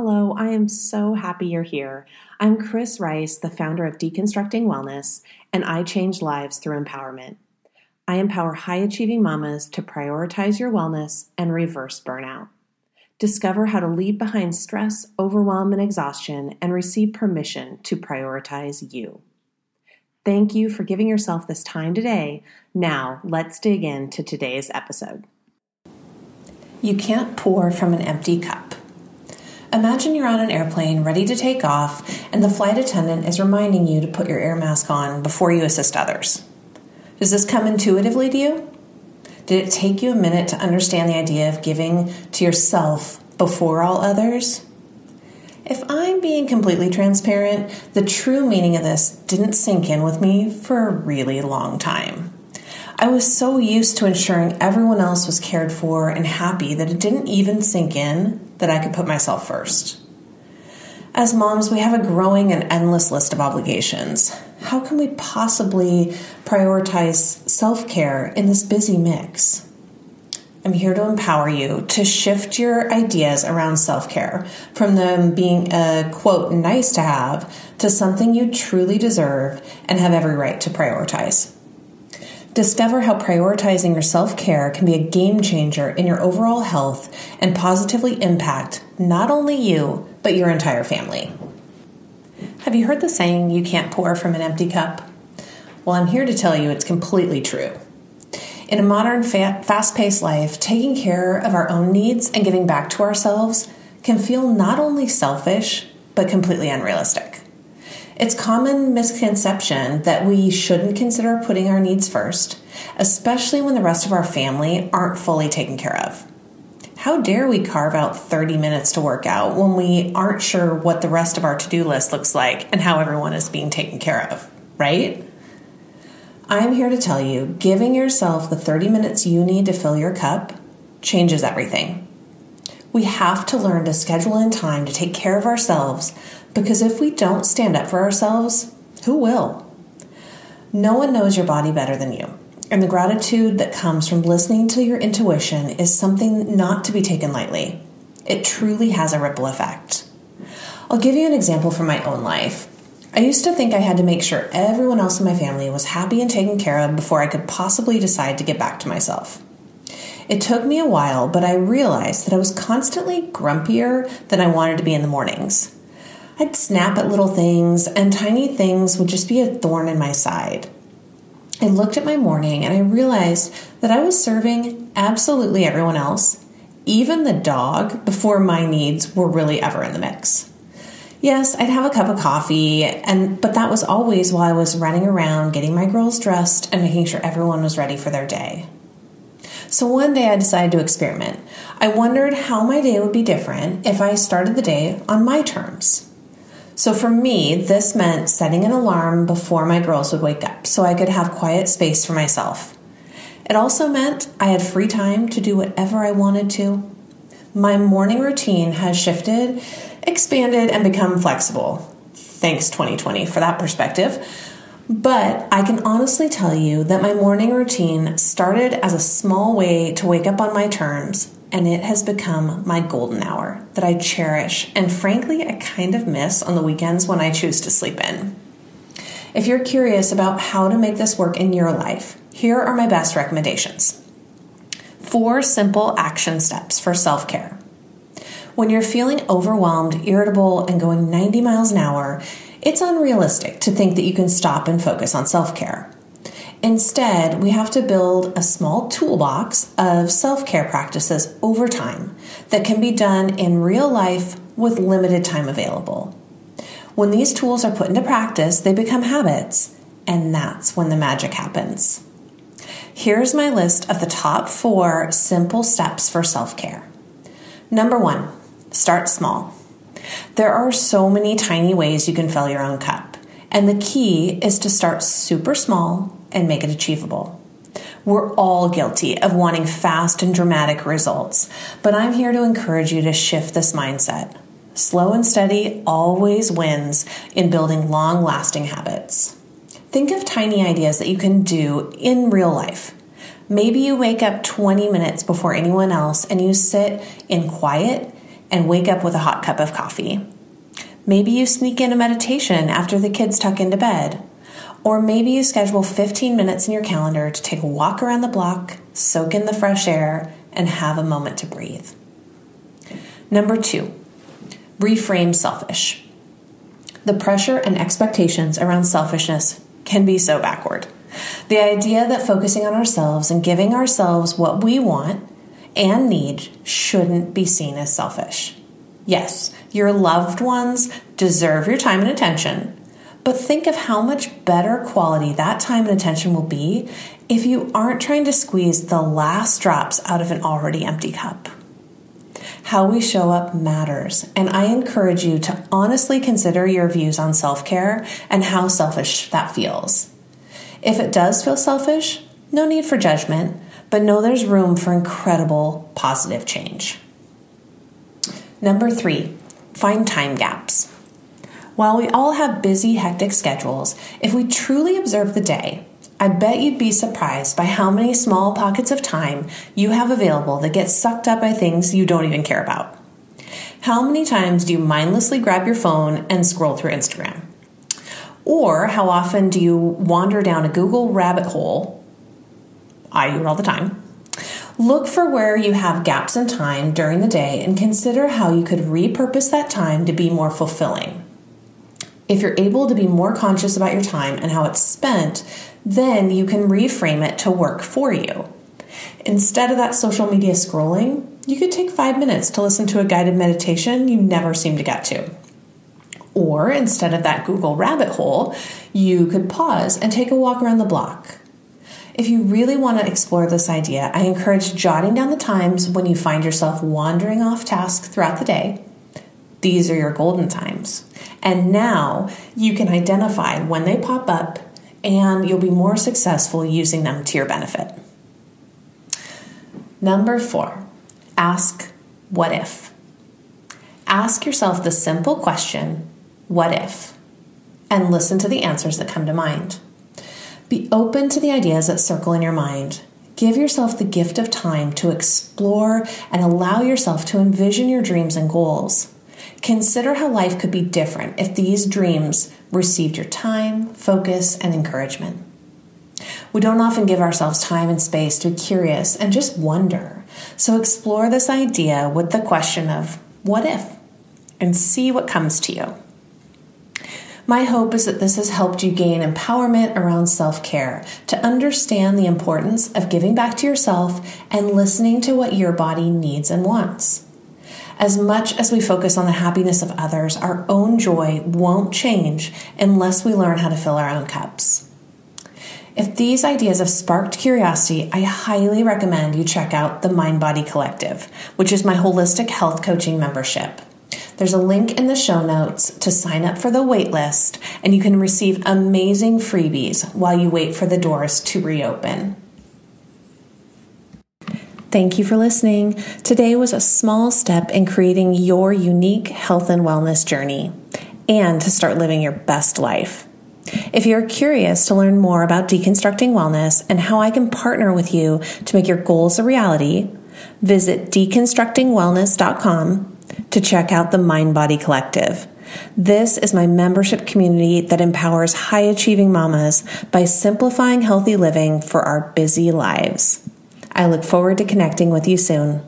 Hello, I am so happy you're here. I'm Chris Rice, the founder of Deconstructing Wellness, and I change lives through empowerment. I empower high achieving mamas to prioritize your wellness and reverse burnout. Discover how to leave behind stress, overwhelm, and exhaustion and receive permission to prioritize you. Thank you for giving yourself this time today. Now, let's dig into today's episode. You can't pour from an empty cup. Imagine you're on an airplane ready to take off, and the flight attendant is reminding you to put your air mask on before you assist others. Does this come intuitively to you? Did it take you a minute to understand the idea of giving to yourself before all others? If I'm being completely transparent, the true meaning of this didn't sink in with me for a really long time. I was so used to ensuring everyone else was cared for and happy that it didn't even sink in that I could put myself first. As moms, we have a growing and endless list of obligations. How can we possibly prioritize self care in this busy mix? I'm here to empower you to shift your ideas around self care from them being a quote nice to have to something you truly deserve and have every right to prioritize. Discover how prioritizing your self care can be a game changer in your overall health and positively impact not only you, but your entire family. Have you heard the saying, you can't pour from an empty cup? Well, I'm here to tell you it's completely true. In a modern, fa- fast paced life, taking care of our own needs and giving back to ourselves can feel not only selfish, but completely unrealistic. It's common misconception that we shouldn't consider putting our needs first, especially when the rest of our family aren't fully taken care of. How dare we carve out 30 minutes to work out when we aren't sure what the rest of our to do list looks like and how everyone is being taken care of, right? I'm here to tell you giving yourself the 30 minutes you need to fill your cup changes everything. We have to learn to schedule in time to take care of ourselves because if we don't stand up for ourselves, who will? No one knows your body better than you. And the gratitude that comes from listening to your intuition is something not to be taken lightly. It truly has a ripple effect. I'll give you an example from my own life. I used to think I had to make sure everyone else in my family was happy and taken care of before I could possibly decide to get back to myself. It took me a while, but I realized that I was constantly grumpier than I wanted to be in the mornings. I'd snap at little things, and tiny things would just be a thorn in my side. I looked at my morning and I realized that I was serving absolutely everyone else, even the dog, before my needs were really ever in the mix. Yes, I'd have a cup of coffee, and but that was always while I was running around getting my girls dressed and making sure everyone was ready for their day. So one day I decided to experiment. I wondered how my day would be different if I started the day on my terms. So for me, this meant setting an alarm before my girls would wake up so I could have quiet space for myself. It also meant I had free time to do whatever I wanted to. My morning routine has shifted, expanded, and become flexible. Thanks, 2020, for that perspective. But I can honestly tell you that my morning routine started as a small way to wake up on my terms and it has become my golden hour that I cherish and frankly I kind of miss on the weekends when I choose to sleep in. If you're curious about how to make this work in your life, here are my best recommendations. Four simple action steps for self care. When you're feeling overwhelmed, irritable, and going 90 miles an hour, it's unrealistic to think that you can stop and focus on self care. Instead, we have to build a small toolbox of self care practices over time that can be done in real life with limited time available. When these tools are put into practice, they become habits, and that's when the magic happens. Here's my list of the top four simple steps for self care. Number one, start small. There are so many tiny ways you can fill your own cup, and the key is to start super small and make it achievable. We're all guilty of wanting fast and dramatic results, but I'm here to encourage you to shift this mindset. Slow and steady always wins in building long lasting habits. Think of tiny ideas that you can do in real life. Maybe you wake up 20 minutes before anyone else and you sit in quiet, and wake up with a hot cup of coffee. Maybe you sneak in a meditation after the kids tuck into bed. Or maybe you schedule 15 minutes in your calendar to take a walk around the block, soak in the fresh air, and have a moment to breathe. Number two, reframe selfish. The pressure and expectations around selfishness can be so backward. The idea that focusing on ourselves and giving ourselves what we want and need shouldn't be seen as selfish. Yes, your loved ones deserve your time and attention, but think of how much better quality that time and attention will be if you aren't trying to squeeze the last drops out of an already empty cup. How we show up matters, and I encourage you to honestly consider your views on self care and how selfish that feels. If it does feel selfish, no need for judgment, but know there's room for incredible positive change. Number three, find time gaps. While we all have busy, hectic schedules, if we truly observe the day, I bet you'd be surprised by how many small pockets of time you have available that get sucked up by things you don't even care about. How many times do you mindlessly grab your phone and scroll through Instagram? Or how often do you wander down a Google rabbit hole? I do it all the time. Look for where you have gaps in time during the day and consider how you could repurpose that time to be more fulfilling. If you're able to be more conscious about your time and how it's spent, then you can reframe it to work for you. Instead of that social media scrolling, you could take five minutes to listen to a guided meditation you never seem to get to. Or instead of that Google rabbit hole, you could pause and take a walk around the block. If you really want to explore this idea, I encourage jotting down the times when you find yourself wandering off task throughout the day. These are your golden times. And now you can identify when they pop up and you'll be more successful using them to your benefit. Number four, ask what if. Ask yourself the simple question, what if? And listen to the answers that come to mind. Be open to the ideas that circle in your mind. Give yourself the gift of time to explore and allow yourself to envision your dreams and goals. Consider how life could be different if these dreams received your time, focus, and encouragement. We don't often give ourselves time and space to be curious and just wonder. So explore this idea with the question of what if and see what comes to you. My hope is that this has helped you gain empowerment around self care, to understand the importance of giving back to yourself and listening to what your body needs and wants. As much as we focus on the happiness of others, our own joy won't change unless we learn how to fill our own cups. If these ideas have sparked curiosity, I highly recommend you check out the Mind Body Collective, which is my holistic health coaching membership. There's a link in the show notes to sign up for the waitlist, and you can receive amazing freebies while you wait for the doors to reopen. Thank you for listening. Today was a small step in creating your unique health and wellness journey and to start living your best life. If you're curious to learn more about deconstructing wellness and how I can partner with you to make your goals a reality, visit deconstructingwellness.com to check out the Mind Body Collective. This is my membership community that empowers high achieving mamas by simplifying healthy living for our busy lives. I look forward to connecting with you soon.